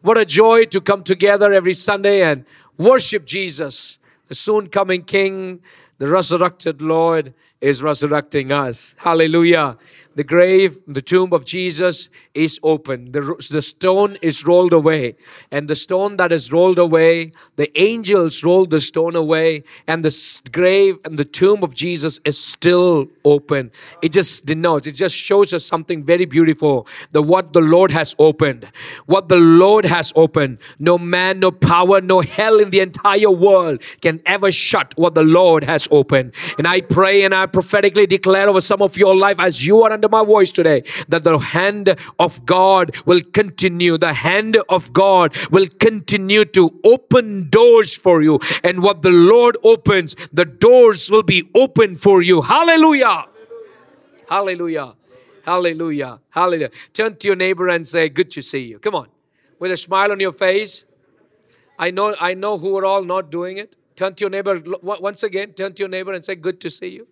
What a joy to come together every Sunday and worship Jesus, the soon coming King, the resurrected Lord is resurrecting us. Hallelujah. The grave, the tomb of Jesus is open. The, the stone is rolled away. And the stone that is rolled away, the angels rolled the stone away, and the grave and the tomb of Jesus is still open. It just denotes, it just shows us something very beautiful. The what the Lord has opened. What the Lord has opened. No man, no power, no hell in the entire world can ever shut what the Lord has opened. And I pray and I prophetically declare over some of your life as you are under my voice today that the hand of God will continue. The hand of God will continue to open doors for you. And what the Lord opens, the doors will be open for you. Hallelujah. Hallelujah. Hallelujah. Hallelujah. Turn to your neighbor and say, Good to see you. Come on. With a smile on your face. I know, I know who are all not doing it. Turn to your neighbor once again. Turn to your neighbor and say, Good to see you.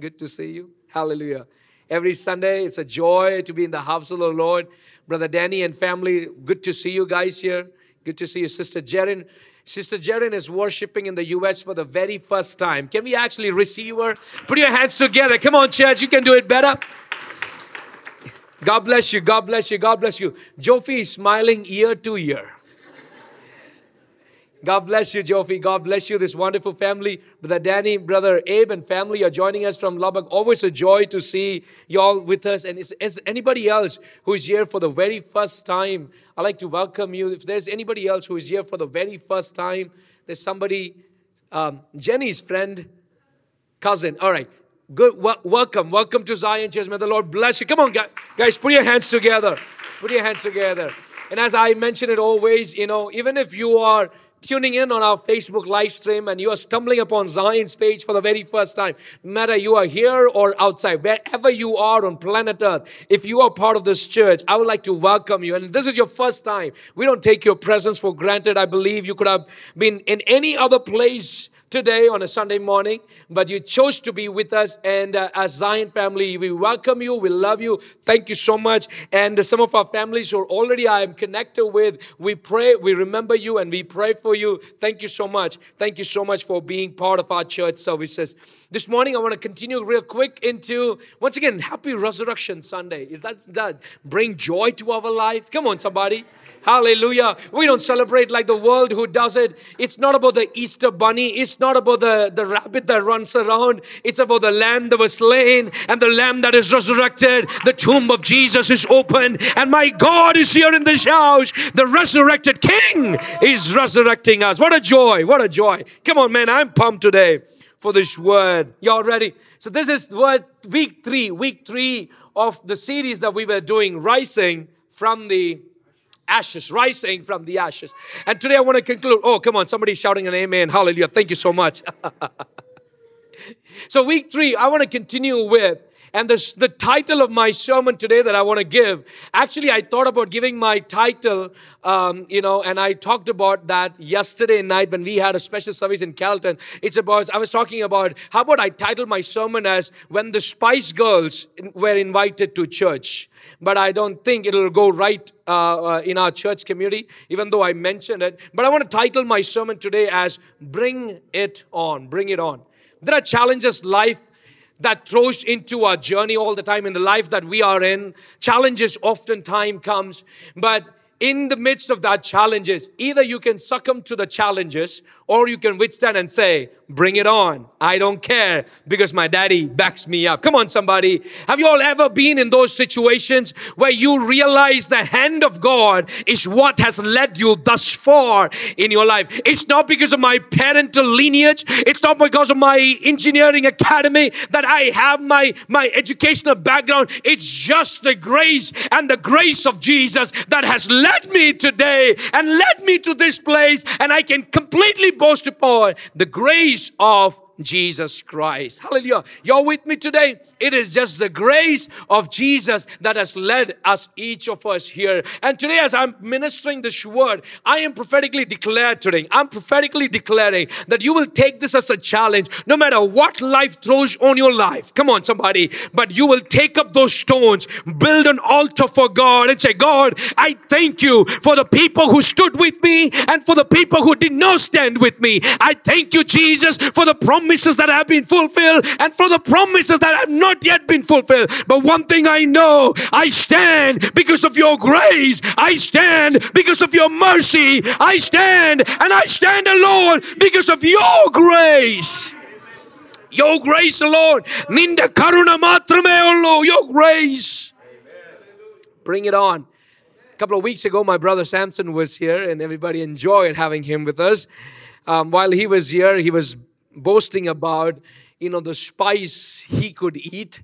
Good to see you. Hallelujah every Sunday. It's a joy to be in the house of the Lord. Brother Danny and family, good to see you guys here. Good to see you, Sister Jaren. Sister Jaren is worshiping in the US for the very first time. Can we actually receive her? Put your hands together. Come on, church, you can do it better. God bless you. God bless you. God bless you. Jofi is smiling ear to ear. God bless you, Jofi. God bless you, this wonderful family. Brother Danny, Brother Abe, and family are joining us from Lubbock. Always a joy to see y'all with us. And is, is anybody else who is here for the very first time? I'd like to welcome you. If there's anybody else who is here for the very first time, there's somebody, um, Jenny's friend, cousin. All right. Good. welcome. Welcome to Zion Church. May the Lord bless you. Come on, guys. Put your hands together. Put your hands together. And as I mention it always, you know, even if you are tuning in on our Facebook live stream and you are stumbling upon Zion's page for the very first time, no matter you are here or outside, wherever you are on planet Earth, if you are part of this church, I would like to welcome you. And this is your first time. We don't take your presence for granted. I believe you could have been in any other place today on a Sunday morning, but you chose to be with us. And uh, as Zion family, we welcome you, we love you. Thank you so much. And uh, some of our families who already I am connected with, we pray, we remember you, and we pray for you. Thank you so much. Thank you so much for being part of our church services. This morning, I want to continue real quick into once again, Happy Resurrection Sunday. Is that that bring joy to our life? Come on, somebody. Hallelujah. We don't celebrate like the world who does it. It's not about the Easter bunny. It's not about the, the rabbit that runs around. It's about the lamb that was slain and the lamb that is resurrected. The tomb of Jesus is open and my God is here in this house. The resurrected King is resurrecting us. What a joy. What a joy. Come on, man. I'm pumped today for this word. Y'all ready? So this is word week three, week three of the series that we were doing, rising from the ashes, rising from the ashes. And today I want to conclude. Oh, come on, somebody shouting an amen. Hallelujah. Thank you so much. so, week three, I want to continue with and the, the title of my sermon today that I want to give, actually, I thought about giving my title, um, you know, and I talked about that yesterday night when we had a special service in Calton. It's about, I was talking about, how about I title my sermon as When the Spice Girls Were Invited to Church but I don't think it'll go right uh, uh, in our church community, even though I mentioned it. But I want to title my sermon today as Bring It On. Bring It On. There are challenges life that throws into our journey all the time in the life that we are in. Challenges oftentimes comes, but in the midst of that challenges, either you can succumb to the challenges or you can withstand and say, bring it on. I don't care because my daddy backs me up. Come on, somebody. Have you all ever been in those situations where you realize the hand of God is what has led you thus far in your life? It's not because of my parental lineage. It's not because of my engineering academy that I have my, my educational background. It's just the grace and the grace of Jesus that has led me today and led me to this place and I can completely boast upon the grace of Jesus Christ. Hallelujah. You're with me today. It is just the grace of Jesus that has led us, each of us here. And today, as I'm ministering this word, I am prophetically declared today. I'm prophetically declaring that you will take this as a challenge, no matter what life throws on your life. Come on, somebody. But you will take up those stones, build an altar for God, and say, God, I thank you for the people who stood with me and for the people who did not stand with me. I thank you, Jesus, for the promises that have been fulfilled and for the promises that have not yet been fulfilled. But one thing I know I stand because of your grace, I stand because of your mercy, I stand and I stand alone because of your grace. Your grace alone. Ninda karuna matrame. Your grace. Bring it on. A couple of weeks ago, my brother Samson was here, and everybody enjoyed having him with us. Um, while he was here, he was boasting about you know the spice he could eat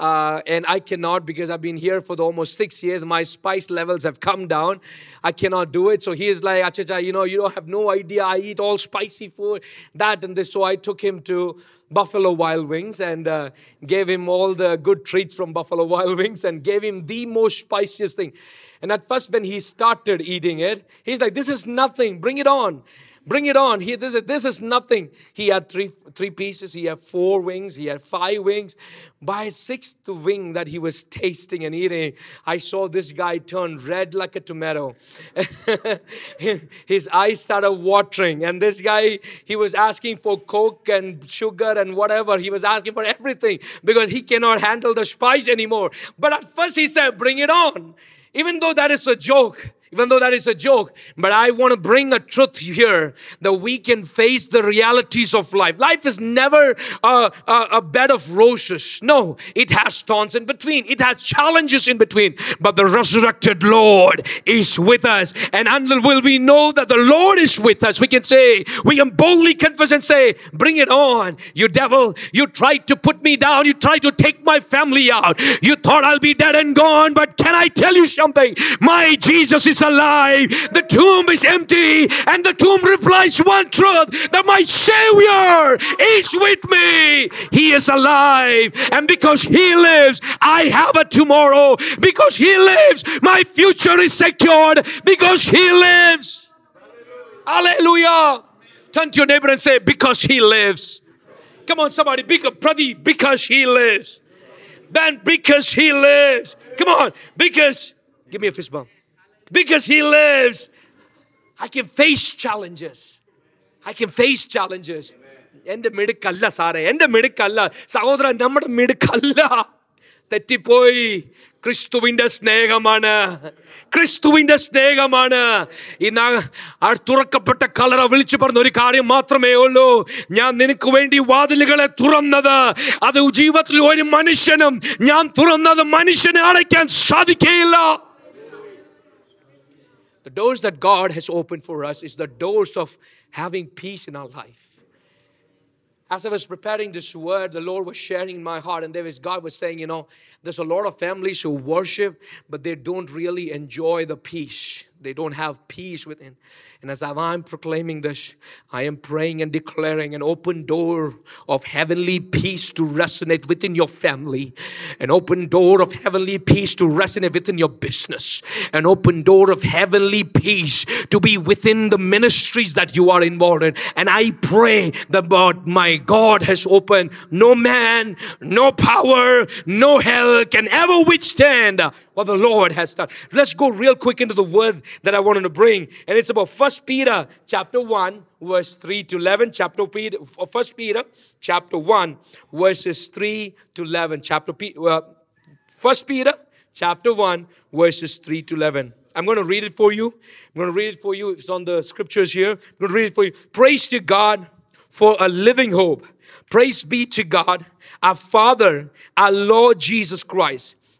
uh, and I cannot because I've been here for the almost six years. My spice levels have come down. I cannot do it. So he is like, Achacha, you know, you don't have no idea. I eat all spicy food, that and this. So I took him to Buffalo Wild Wings and uh, gave him all the good treats from Buffalo Wild Wings and gave him the most spiciest thing. And at first, when he started eating it, he's like, This is nothing, bring it on. Bring it on. He, this, is, this is nothing. He had three, three pieces. He had four wings. He had five wings. By sixth wing that he was tasting and eating, I saw this guy turn red like a tomato. His eyes started watering. And this guy, he was asking for coke and sugar and whatever. He was asking for everything because he cannot handle the spice anymore. But at first he said, Bring it on. Even though that is a joke, even though that is a joke. But I want to bring a truth here that we can face the realities of life. Life is never a, a, a, bed of roses. No, it has thorns in between, it has challenges in between. But the resurrected Lord is with us. And until we know that the Lord is with us, we can say, we can boldly confess and say, Bring it on, you devil. You tried to put me down, you tried to take my family out. You thought I'll be dead and gone. But can I tell you something? My Jesus is is alive. The tomb is empty. And the tomb replies one truth that my Savior is with me. He is alive. And because He lives, I have a tomorrow. Because He lives, my future is secured. Because He lives. Hallelujah. Turn to your neighbor and say, Because He lives. Come on, somebody, because, Pradeep, because He lives. Ben, because He lives. Come on, because, give me a fist bump because He lives, I can face challenges. I can face challenges. എന്റെ മിടുക്കല്ല സാറേ എന്റെ മിടുക്കല്ല. സഹോദരൻ നമ്മുടെ മിടുക്കല്ല. തെറ്റിപ്പോയി. ക്രിസ്തുവിന്റെ സ്നേഹമാണ്. ക്രിസ്തുവിന്റെ സ്നേഹമാണ്. ഇന്ന് തുറക്കപ്പെട്ട കളറ വിളിച്ചു പറഞ്ഞ ഒരു കാര്യം മാത്രമേ ഉള്ളൂ. ഞാൻ നിനക്ക് വേണ്ടി വാതിലുകളെ തുറന്നത്. അത് ജീവിതത്തിൽ ഒരു മനുഷ്യനും ഞാൻ തുറന്നത് മനുഷ്യനെ അടയ്ക്കാൻ സാധിക്കുകയില്ല the doors that God has opened for us is the doors of having peace in our life. As I was preparing this word, the Lord was sharing in my heart, and there was God was saying, you know, there's a lot of families who worship, but they don't really enjoy the peace. They don't have peace within. And as I'm proclaiming this, I am praying and declaring an open door of heavenly peace to resonate within your family, an open door of heavenly peace to resonate within your business, an open door of heavenly peace to be within the ministries that you are involved in. And I pray that God, my God has opened. No man, no power, no hell can ever withstand what the Lord has done. Let's go real quick into the word that I wanted to bring. And it's about First Peter chapter 1, verse 3 to 11. Chapter Peter, First Peter chapter 1, verses 3 to 11. Chapter uh, First Peter chapter 1, verses 3 to 11. I'm going to read it for you. I'm going to read it for you. It's on the scriptures here. I'm going to read it for you. Praise to God for a living hope. Praise be to God, our Father, our Lord Jesus Christ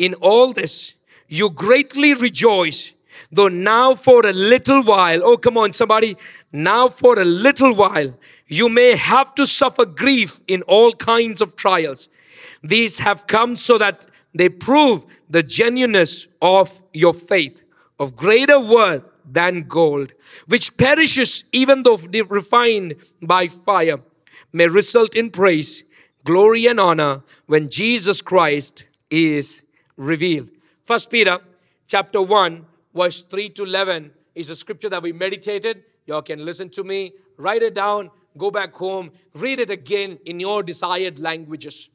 In all this, you greatly rejoice, though now for a little while, oh, come on, somebody, now for a little while, you may have to suffer grief in all kinds of trials. These have come so that they prove the genuineness of your faith, of greater worth than gold, which perishes even though refined by fire, may result in praise, glory, and honor when Jesus Christ is revealed. First Peter chapter 1, verse 3 to 11 is a scripture that we meditated. Y'all can listen to me, write it down, go back home, read it again in your desired languages.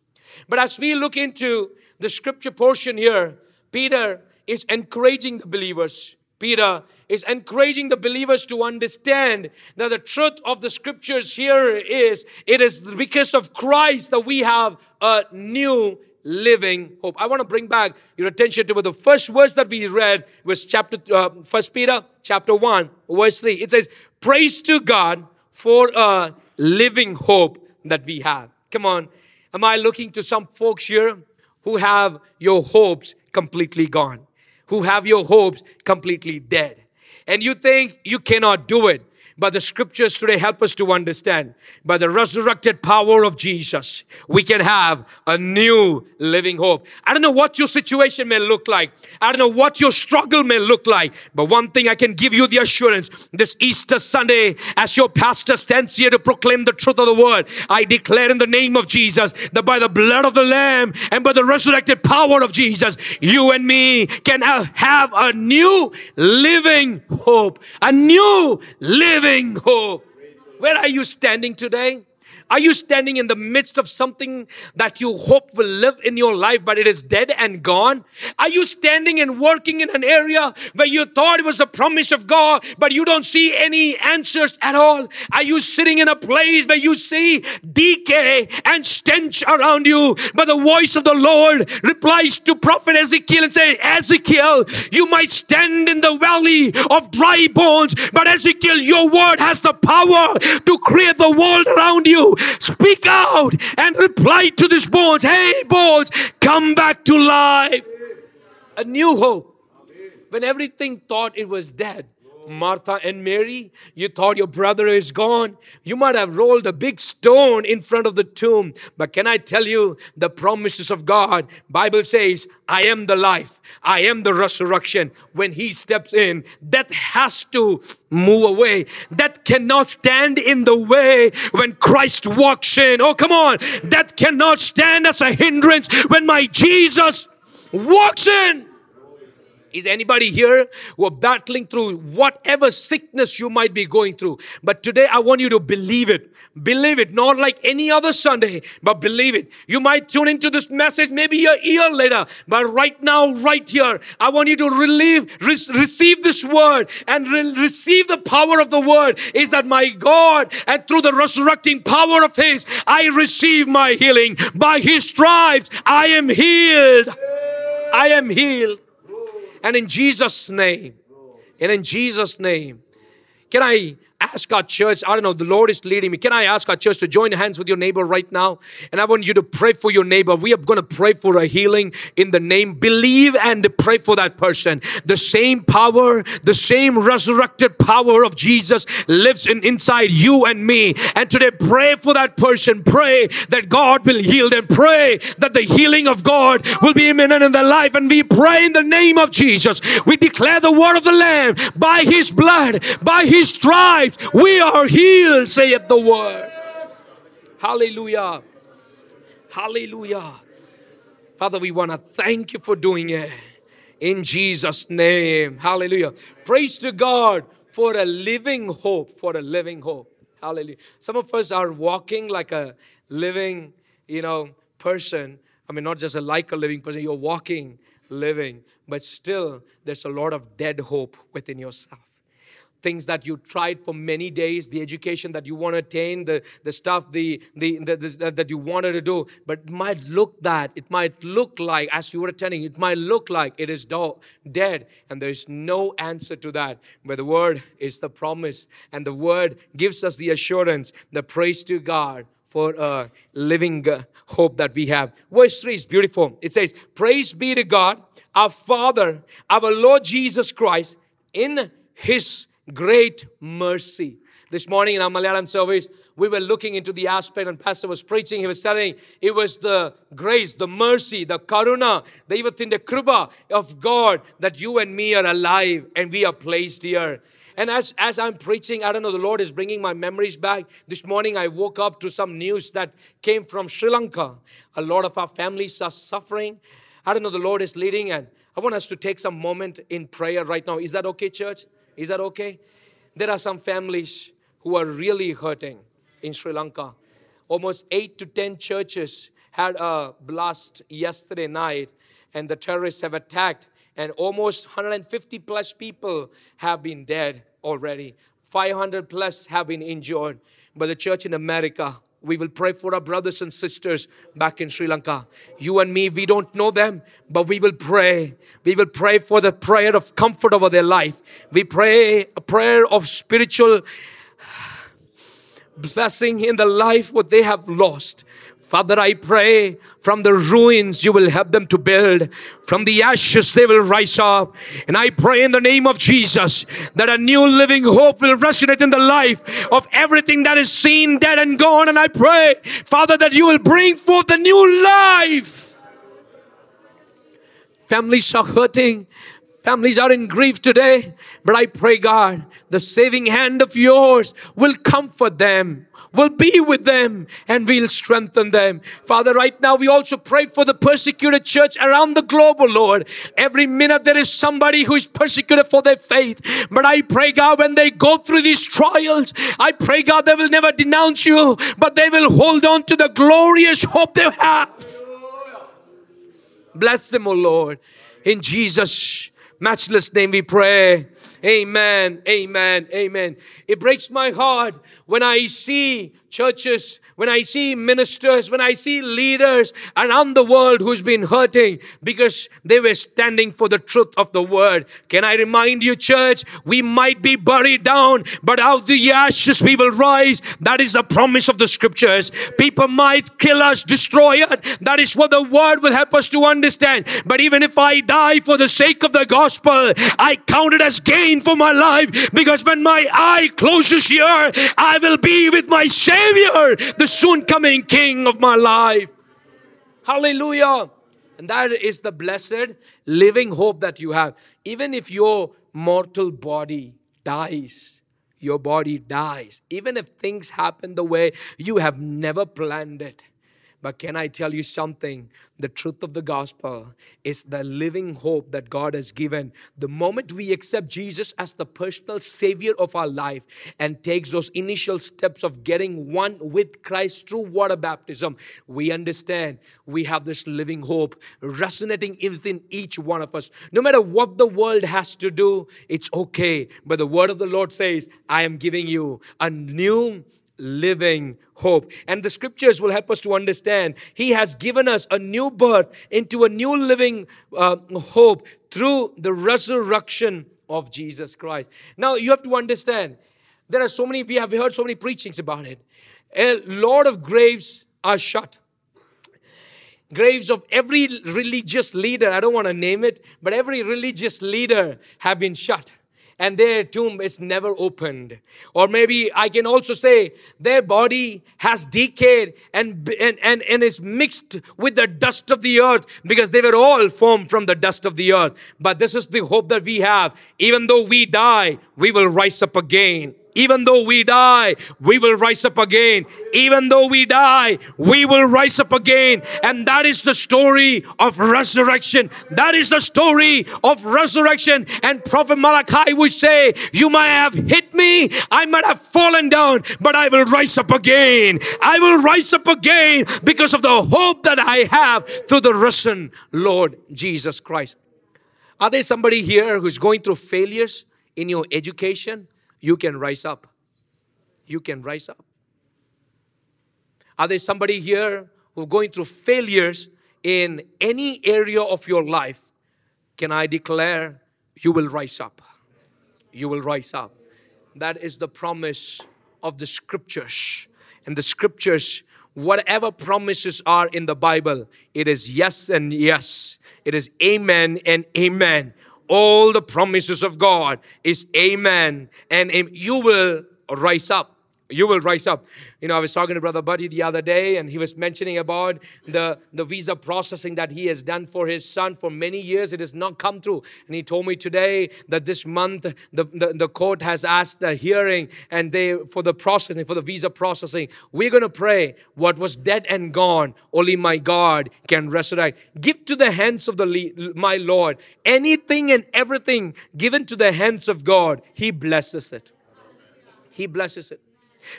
But as we look into the scripture portion here, Peter is encouraging the believers. Peter is encouraging the believers to understand that the truth of the scriptures here is it is because of Christ that we have a new living hope. I want to bring back your attention to the first verse that we read was chapter uh, First Peter chapter one verse three. It says, "Praise to God for a living hope that we have." Come on, am I looking to some folks here who have your hopes completely gone, who have your hopes completely dead. And you think you cannot do it. But the scriptures today help us to understand by the resurrected power of Jesus, we can have a new living hope. I don't know what your situation may look like. I don't know what your struggle may look like. But one thing I can give you the assurance this Easter Sunday, as your pastor stands here to proclaim the truth of the word, I declare in the name of Jesus that by the blood of the Lamb and by the resurrected power of Jesus, you and me can have a new living hope. A new living living hope. Where are you standing today? Are you standing in the midst of something that you hope will live in your life, but it is dead and gone? Are you standing and working in an area where you thought it was a promise of God, but you don't see any answers at all? Are you sitting in a place where you see decay and stench around you, but the voice of the Lord replies to prophet Ezekiel and say, Ezekiel, you might stand in the valley of dry bones, but Ezekiel, your word has the power to create the world around you. Speak out and reply to these bones. Hey, bones, come back to life. A new hope. When everything thought it was dead, Martha and Mary, you thought your brother is gone. You might have rolled a big stone in front of the tomb. But can I tell you the promises of God? Bible says, I am the life. I am the resurrection. When he steps in, death has to move away. Death cannot stand in the way when Christ walks in. Oh, come on. Death cannot stand as a hindrance when my Jesus walks in. Is anybody here who are battling through whatever sickness you might be going through? But today I want you to believe it. Believe it, not like any other Sunday, but believe it. You might tune into this message maybe a year later, but right now, right here, I want you to relieve, re- receive this word and re- receive the power of the word. Is that my God, and through the resurrecting power of His, I receive my healing. By His stripes, I am healed. I am healed. And in Jesus' name, and in Jesus' name, can I ask our church, I don't know, the Lord is leading me. Can I ask our church to join hands with your neighbor right now? And I want you to pray for your neighbor. We are going to pray for a healing in the name. Believe and pray for that person. The same power, the same resurrected power of Jesus lives in inside you and me. And today pray for that person. Pray that God will heal them. Pray that the healing of God will be imminent in their life. And we pray in the name of Jesus. We declare the word of the Lamb by his blood, by his stripes we are healed, saith the word. Hallelujah. Hallelujah. Father, we want to thank you for doing it in Jesus' name. Hallelujah. Praise to God for a living hope, for a living hope. Hallelujah. Some of us are walking like a living, you know, person. I mean, not just a like a living person, you're walking, living, but still there's a lot of dead hope within yourself things that you tried for many days, the education that you want to attain, the, the stuff the, the, the, the, that you wanted to do. But it might look that, it might look like, as you were attending, it might look like it is do- dead. And there is no answer to that. But the word is the promise. And the word gives us the assurance, the praise to God for a living uh, hope that we have. Verse 3 is beautiful. It says, Praise be to God, our Father, our Lord Jesus Christ, in His great mercy. This morning in our Malayalam service, we were looking into the aspect, and Pastor was preaching. He was telling it was the grace, the mercy, the karuna, the the kruba of God that you and me are alive and we are placed here. And as, as I'm preaching, I don't know, the Lord is bringing my memories back. This morning, I woke up to some news that came from Sri Lanka. A lot of our families are suffering. I don't know, the Lord is leading, and I want us to take some moment in prayer right now. Is that okay, church? Is that okay? There are some families who are really hurting in Sri Lanka. Almost eight to ten churches had a blast yesterday night, and the terrorists have attacked and almost 150 plus people have been dead already. 500 plus have been injured. But the church in America, we will pray for our brothers and sisters back in Sri Lanka. You and me, we don't know them, but we will pray. We will pray for the prayer of comfort over their life. We pray a prayer of spiritual blessing in the life what they have lost. Father, I pray from the ruins you will help them to build. From the ashes they will rise up. And I pray in the name of Jesus that a new living hope will resonate in the life of everything that is seen, dead, and gone. And I pray, Father, that you will bring forth a new life. Families are hurting. Families are in grief today. But I pray, God, the saving hand of yours will comfort them will be with them and we'll strengthen them. Father, right now we also pray for the persecuted church around the globe, oh Lord. Every minute there is somebody who is persecuted for their faith. But I pray, God, when they go through these trials, I pray, God, they will never denounce you, but they will hold on to the glorious hope they have. Bless them, O oh Lord. In Jesus' matchless name we pray. Amen. Amen. Amen. It breaks my heart when I see churches, when I see ministers, when I see leaders around the world who's been hurting because they were standing for the truth of the word. Can I remind you, church, we might be buried down, but out of the ashes we will rise. That is a promise of the scriptures. People might kill us, destroy us. That is what the word will help us to understand. But even if I die for the sake of the gospel, I count it as gain for my life because when my eye closes here, I will be with my Savior, the soon coming King of my life. Hallelujah. And that is the blessed living hope that you have. Even if your mortal body dies, your body dies. Even if things happen the way you have never planned it. But can I tell you something? the truth of the gospel is the living hope that God has given. The moment we accept Jesus as the personal savior of our life and takes those initial steps of getting one with Christ through water baptism, we understand we have this living hope resonating within each one of us. No matter what the world has to do, it's okay. But the word of the Lord says, I am giving you a new living hope. And the scriptures will help us to understand He has given us a new birth into a new living uh, hope through the resurrection of Jesus Christ. Now, you have to understand, there are so many, we have heard so many preachings about it. A lot of graves are shut. Graves of every religious leader, I don't want to name it, but every religious leader have been shut and their tomb is never opened. Or maybe I can also say their body has decayed and, and, and, and is mixed with the dust of the earth because they were all formed from the dust of the earth. But this is the hope that we have. Even though we die, we will rise up again. Even though we die, we will rise up again. Even though we die, we will rise up again. And that is the story of resurrection. That is the story of resurrection. And Prophet Malachi would say, You might have hit me, I might have fallen down, but I will rise up again. I will rise up again because of the hope that I have through the risen Lord Jesus Christ. Are there somebody here who's going through failures in your education? You can rise up. You can rise up. Are there somebody here who going through failures in any area of your life? Can I declare you will rise up? You will rise up. That is the promise of the scriptures. And the scriptures, whatever promises are in the Bible, it is yes and yes. It is amen and amen. All the promises of God is amen and you will rise up you will rise up. You know, I was talking to Brother Buddy the other day, and he was mentioning about the, the visa processing that he has done for his son for many years. It has not come through. And he told me today that this month the, the, the court has asked a hearing and they for the processing, for the visa processing. We're gonna pray what was dead and gone, only my God can resurrect. Give to the hands of the my Lord anything and everything given to the hands of God, He blesses it. He blesses it.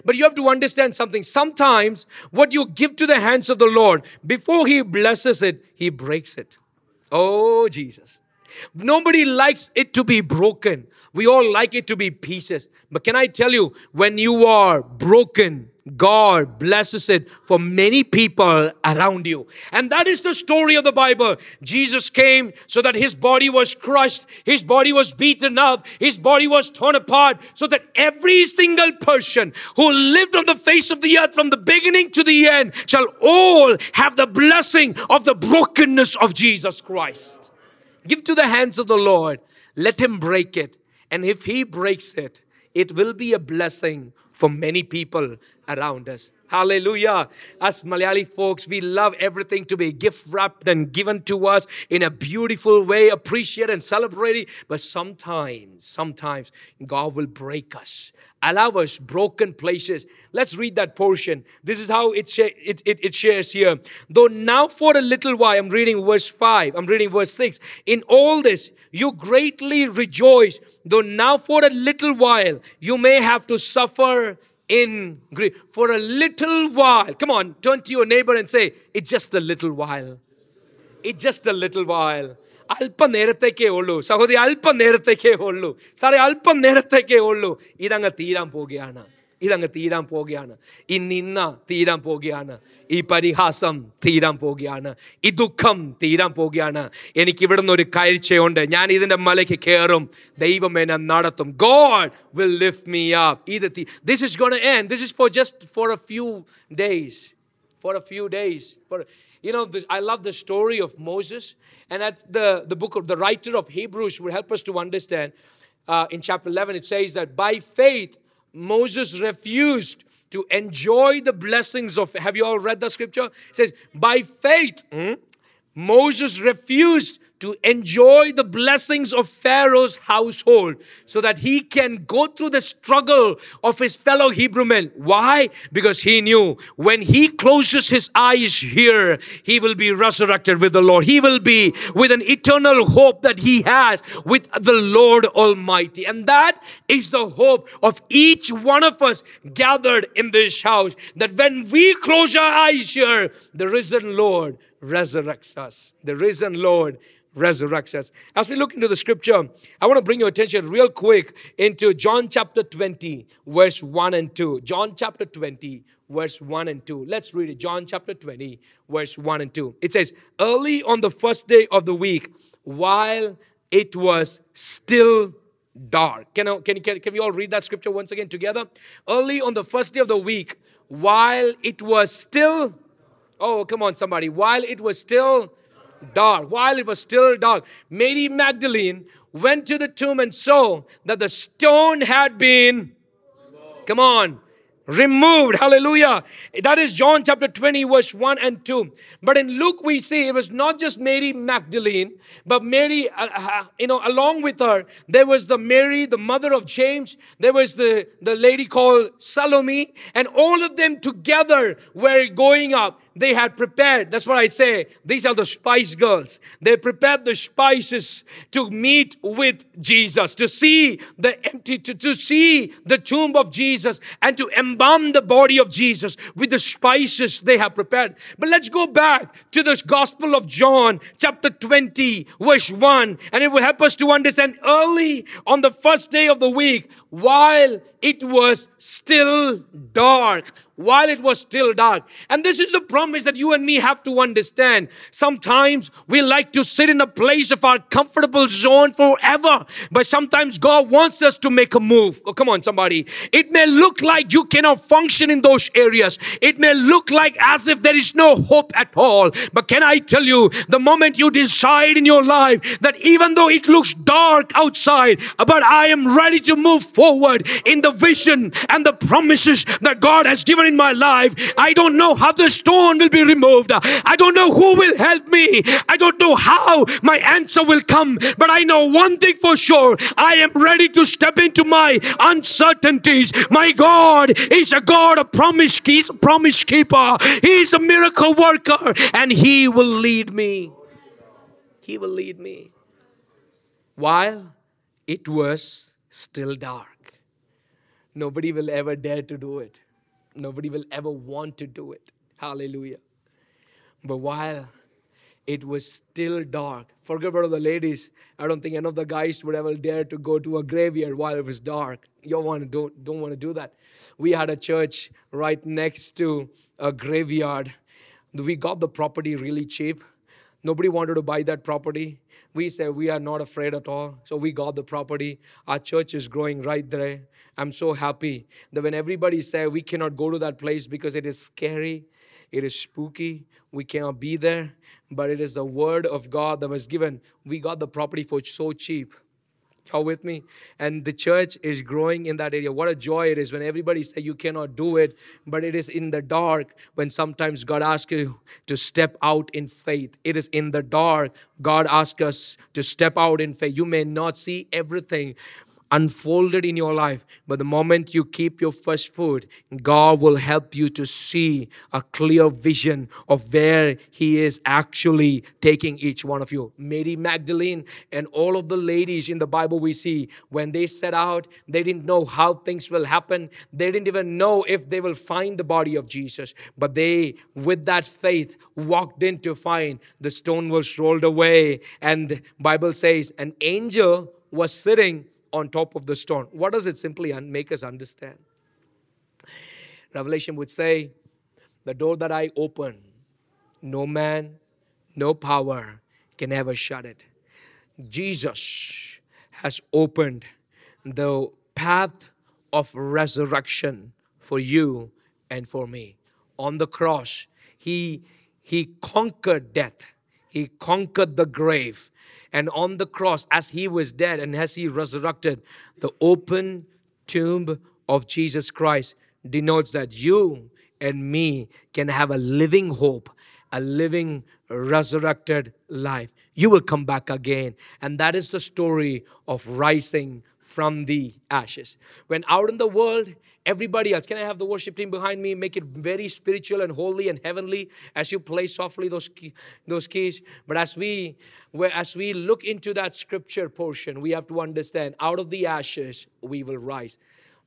But you have to understand something. Sometimes what you give to the hands of the Lord, before He blesses it, He breaks it. Oh, Jesus. Nobody likes it to be broken. We all like it to be pieces. But can I tell you, when you are broken, God blesses it for many people around you. And that is the story of the Bible. Jesus came so that his body was crushed, his body was beaten up, his body was torn apart, so that every single person who lived on the face of the earth from the beginning to the end shall all have the blessing of the brokenness of Jesus Christ. Give to the hands of the Lord, let him break it. And if he breaks it, it will be a blessing for many people around us. Hallelujah. Us Malayali folks, we love everything to be gift wrapped and given to us in a beautiful way, appreciate and celebrate. But sometimes, sometimes God will break us, allow us broken places. Let's read that portion. This is how it, it, it, it shares here. Though now for a little while, I'm reading verse 5, I'm reading verse 6. In all this, you greatly rejoice, though now for a little while, you may have to suffer in grief for a little while. Come on, turn to your neighbor and say, It's just a little while. It's just a little while. അല്പം നേരത്തേക്കേ ഉള്ളൂ സഹോദരി അല്പം നേരത്തേക്കേ ഉള്ളൂ സാറേ അല്പം നേരത്തേക്കേ ഉള്ളൂ ഇതങ്ങ് തീരാൻ പോവുകയാണ് ഇതങ്ങ് തീരാൻ പോവുകയാണ് ഈ നിന്ന തീരാൻ പോവുകയാണ് ഈ പരിഹാസം തീരാൻ പോവുകയാണ് ഈ ദുഃഖം തീരാൻ പോവുകയാണ് എനിക്ക് ഇവിടുന്ന് ഒരു കാഴ്ചയുണ്ട് ഞാൻ ഇതിൻ്റെ മലയ്ക്ക് കയറും ദൈവം എന്നെ നടത്തും God will lift me up ഇത് this is gone end this is for just for a few days for a few days for you know, this, I love the story of Moses, and that's the, the book of the writer of Hebrews will help us to understand. Uh, in chapter 11, it says that by faith, Moses refused to enjoy the blessings of. Have you all read the scripture? It says, by faith, hmm, Moses refused to enjoy the blessings of Pharaoh's household so that he can go through the struggle of his fellow Hebrew men. Why? Because he knew when he closes his eyes here, he will be resurrected with the Lord. He will be with an eternal hope that he has with the Lord Almighty. And that is the hope of each one of us gathered in this house that when we close our eyes here, the risen Lord resurrects us. The risen Lord resurrects us. As we look into the scripture, I want to bring your attention real quick into John chapter 20, verse 1 and 2. John chapter 20, verse 1 and 2. Let's read it. John chapter 20, verse 1 and 2. It says, Early on the first day of the week, while it was still dark. Can, I, can, can, can we all read that scripture once again together? Early on the first day of the week, while it was still, oh, come on, somebody, while it was still dark, while it was still dark, Mary Magdalene went to the tomb and saw that the stone had been, come on, removed. Hallelujah. That is John chapter 20, verse 1 and 2. But in Luke, we see it was not just Mary Magdalene, but Mary, uh, uh, you know, along with her, there was the Mary, the mother of James, there was the, the lady called Salome, and all of them together were going up they had prepared. That's what I say. These are the spice girls. They prepared the spices to meet with Jesus, to see the empty, to, to see the tomb of Jesus, and to embalm the body of Jesus with the spices they have prepared. But let's go back to this Gospel of John, chapter 20, verse 1, and it will help us to understand early on the first day of the week, while it was still dark while it was still dark. And this is the promise that you and me have to understand. Sometimes we like to sit in the place of our comfortable zone forever, but sometimes God wants us to make a move. Oh, come on, somebody. It may look like you cannot function in those areas. It may look like as if there is no hope at all. But can I tell you, the moment you decide in your life that even though it looks dark outside, but I am ready to move forward in the vision and the promises that God has given in my life. I don't know how the stone will be removed. I don't know who will help me. I don't know how my answer will come. But I know one thing for sure I am ready to step into my uncertainties. My God is a God of promise. He's a promise keeper. He's a miracle worker. And He will lead me. He will lead me. While it was still dark. Nobody will ever dare to do it. Nobody will ever want to do it. Hallelujah. But while it was still dark, forget about the ladies. I don't think any of the guys would ever dare to go to a graveyard while it was dark. You want to don't, don't want to do that. We had a church right next to a graveyard. We got the property really cheap. Nobody wanted to buy that property. We said we are not afraid at all. So we got the property. Our church is growing right there. I'm so happy that when everybody said we cannot go to that place because it is scary, it is spooky, we cannot be there, but it is the word of God that was given. We got the property for so cheap. How with me? And the church is growing in that area. What a joy it is when everybody say you cannot do it, but it is in the dark when sometimes God asks you to step out in faith. It is in the dark God asks us to step out in faith. You may not see everything, unfolded in your life. But the moment you keep your first foot, God will help you to see a clear vision of where He is actually taking each one of you. Mary Magdalene and all of the ladies in the Bible we see, when they set out, they didn't know how things will happen. They didn't even know if they will find the body of Jesus. But they, with that faith, walked in to find the stone was rolled away. And the Bible says an angel was sitting on top of the stone. What does it simply make us understand? Revelation would say, The door that I open, no man, no power can ever shut it. Jesus has opened the path of resurrection for you and for me. On the cross, he, he conquered death, he conquered the grave, and on the cross, as he was dead and as he resurrected, the open tomb of Jesus Christ denotes that you and me can have a living hope, a living resurrected life. You will come back again. And that is the story of rising from the ashes. When out in the world, everybody else, can I have the worship team behind me? Make it very spiritual and holy and heavenly as you play softly those, key, those keys. But as we as we look into that scripture portion, we have to understand out of the ashes we will rise.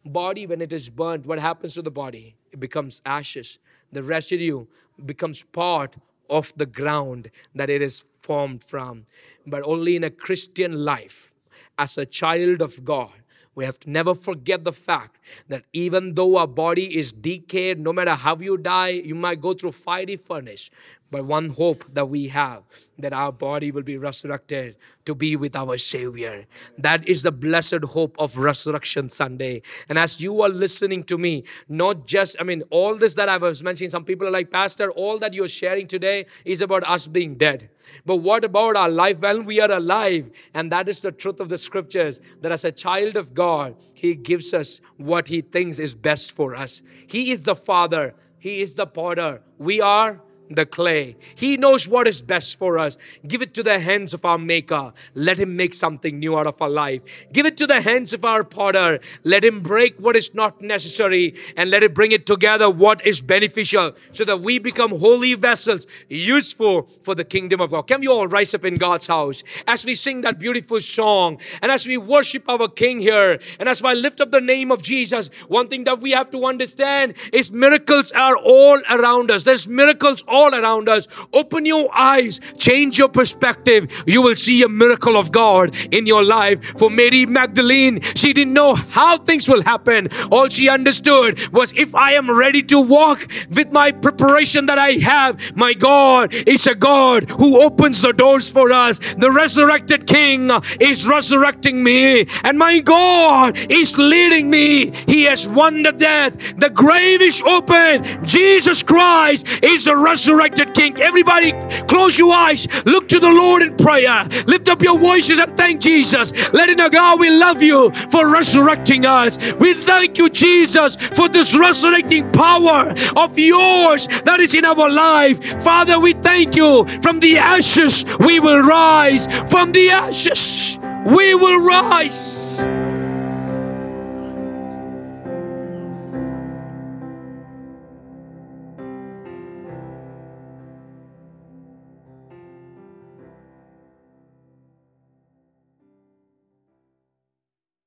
Body, when it is burnt, what happens to the body? It becomes ashes. The residue becomes part of the ground that it is formed from. But only in a Christian life, as a child of God, we have to never forget the fact that even though our body is decayed, no matter how you die, you might go through fiery furnace, but one hope that we have that our body will be resurrected to be with our Savior. That is the blessed hope of Resurrection Sunday. And as you are listening to me, not just, I mean, all this that I was mentioning, some people are like, Pastor, all that you're sharing today is about us being dead. But what about our life when we are alive? And that is the truth of the scriptures that as a child of God, He gives us what He thinks is best for us. He is the Father, He is the potter. We are the clay. He knows what is best for us. Give it to the hands of our Maker. Let Him make something new out of our life. Give it to the hands of our potter. Let Him break what is not necessary and let it bring it together what is beneficial so that we become holy vessels, useful for the kingdom of God. Can we all rise up in God's house as we sing that beautiful song and as we worship our King here and as I lift up the name of Jesus? One thing that we have to understand is miracles are all around us. There's miracles all around us. Open your eyes, change your perspective. You will see a miracle of God in your life. For Mary Magdalene, she didn't know how things will happen. All she understood was if I am ready to walk with my preparation that I have, my God is a God who opens the doors for us. The resurrected King is resurrecting me, and my God is leading me. He has won the death. The grave is open. Jesus Christ is the resurrected King. Everybody, close your eyes. Look to the Lord in prayer. Lift up your voices and thank Jesus. Let it know, God, we love you for resurrecting us. We thank you, Jesus, for this resurrecting power of yours that is in our life. Father, we thank you. From the ashes, we will rise. From the ashes, we will rise.